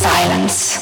silence.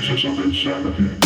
Just a bit sad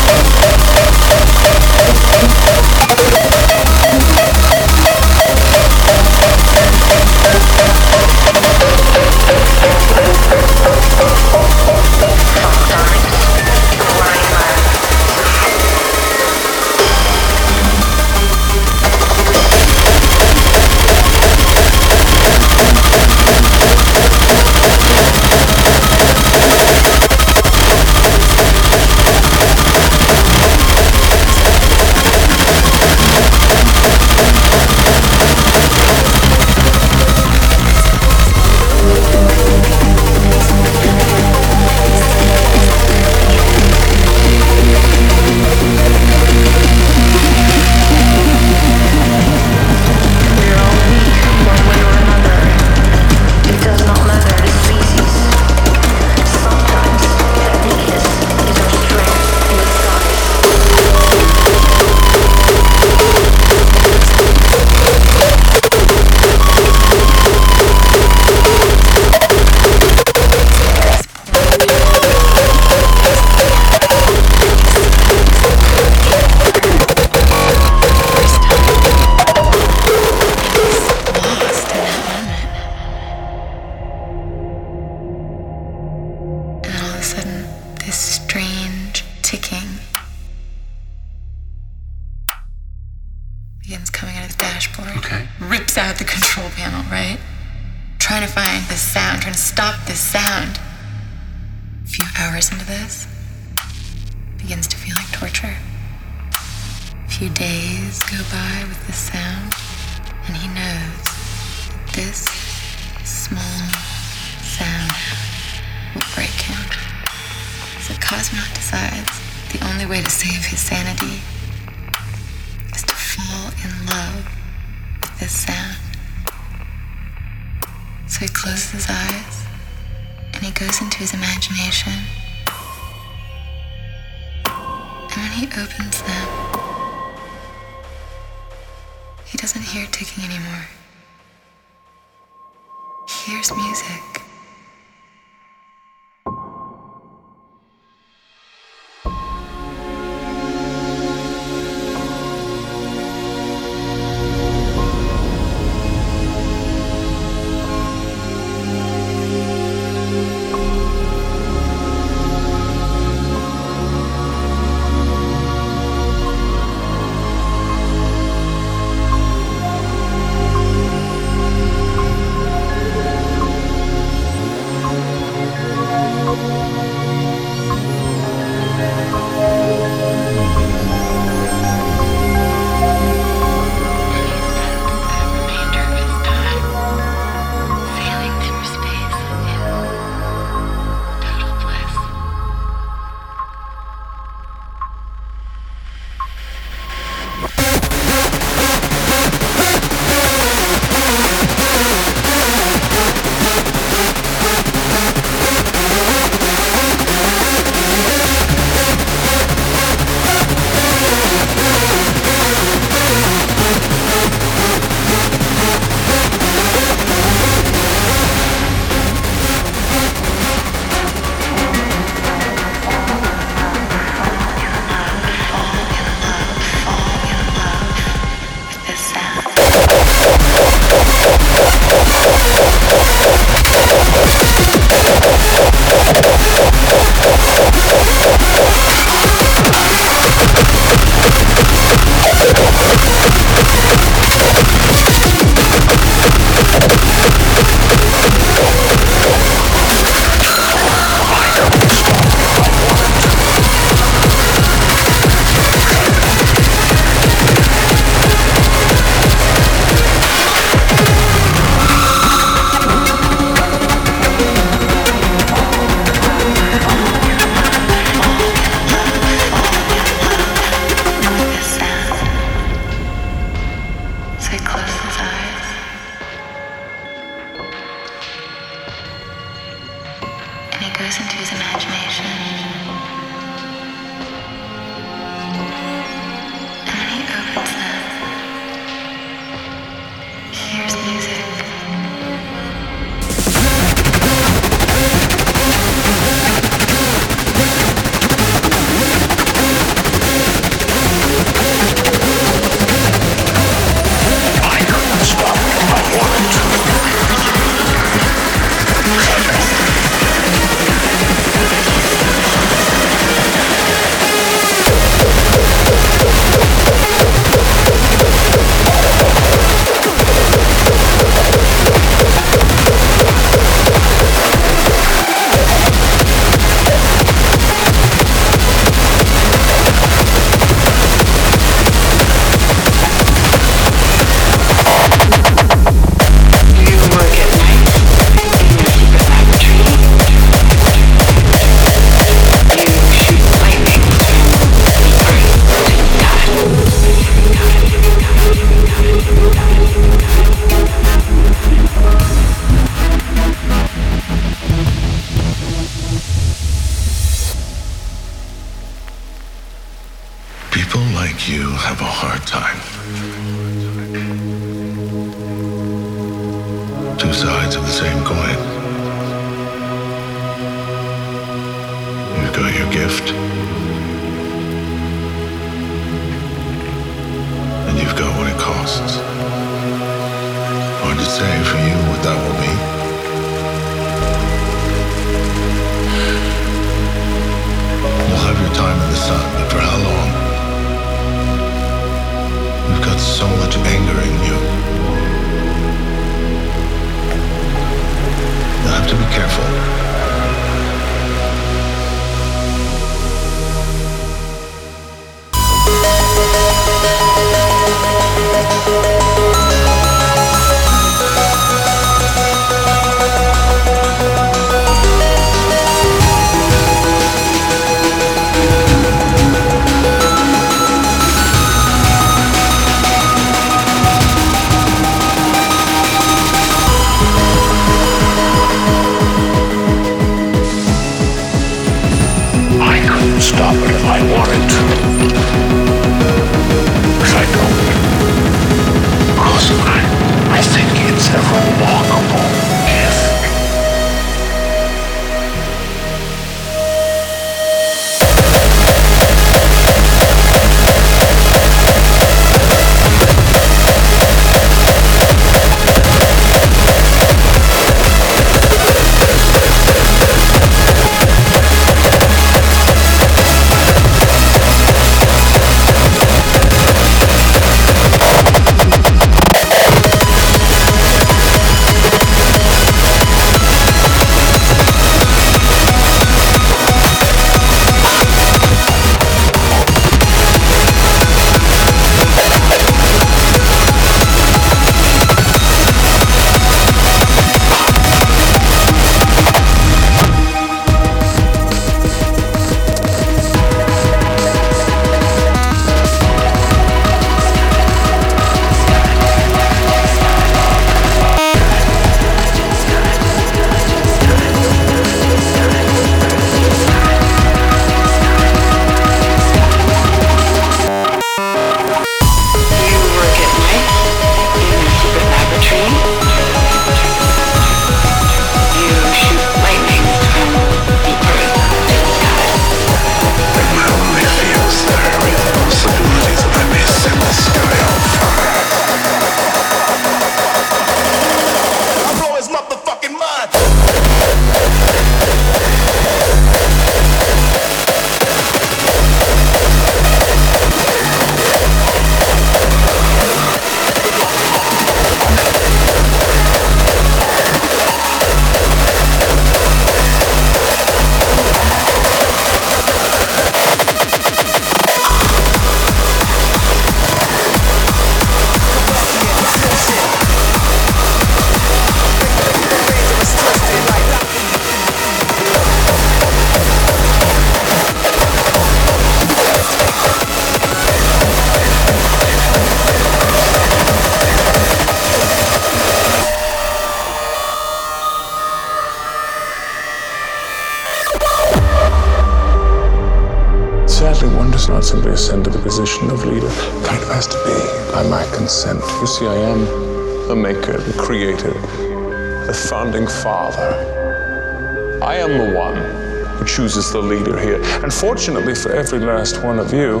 fortunately for every last one of you,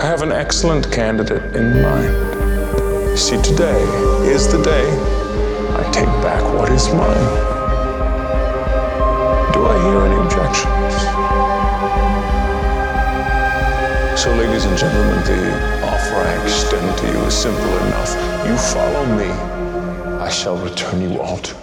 I have an excellent candidate in mind. See, today is the day I take back what is mine. Do I hear any objections? So, ladies and gentlemen, the offer I extend to you is simple enough. You follow me, I shall return you all to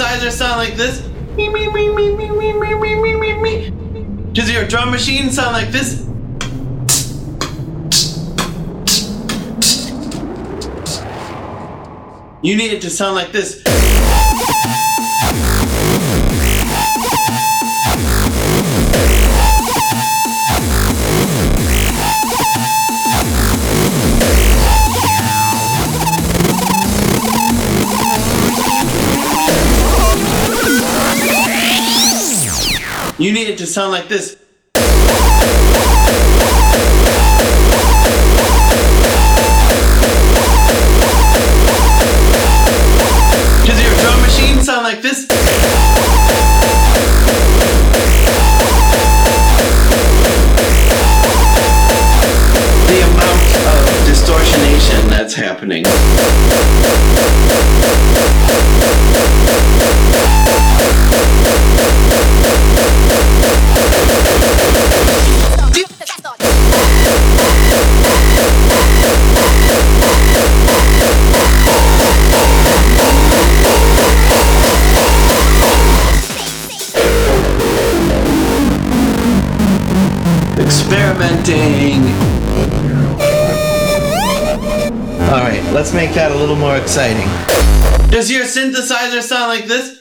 synthesizer sound like this? Does your drum machine sound like this? You need it to sound like this. Sound like this. More exciting. Does your synthesizer sound like this?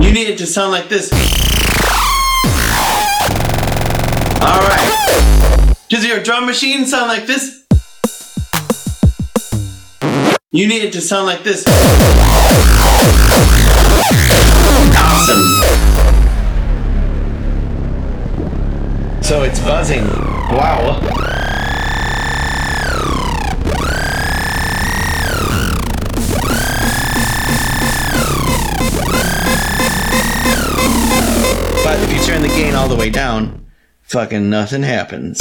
You need it to sound like this. Alright. Does your drum machine sound like this? You need it to sound like this. Awesome. So it's buzzing. Wow. Gain all the way down, fucking nothing happens.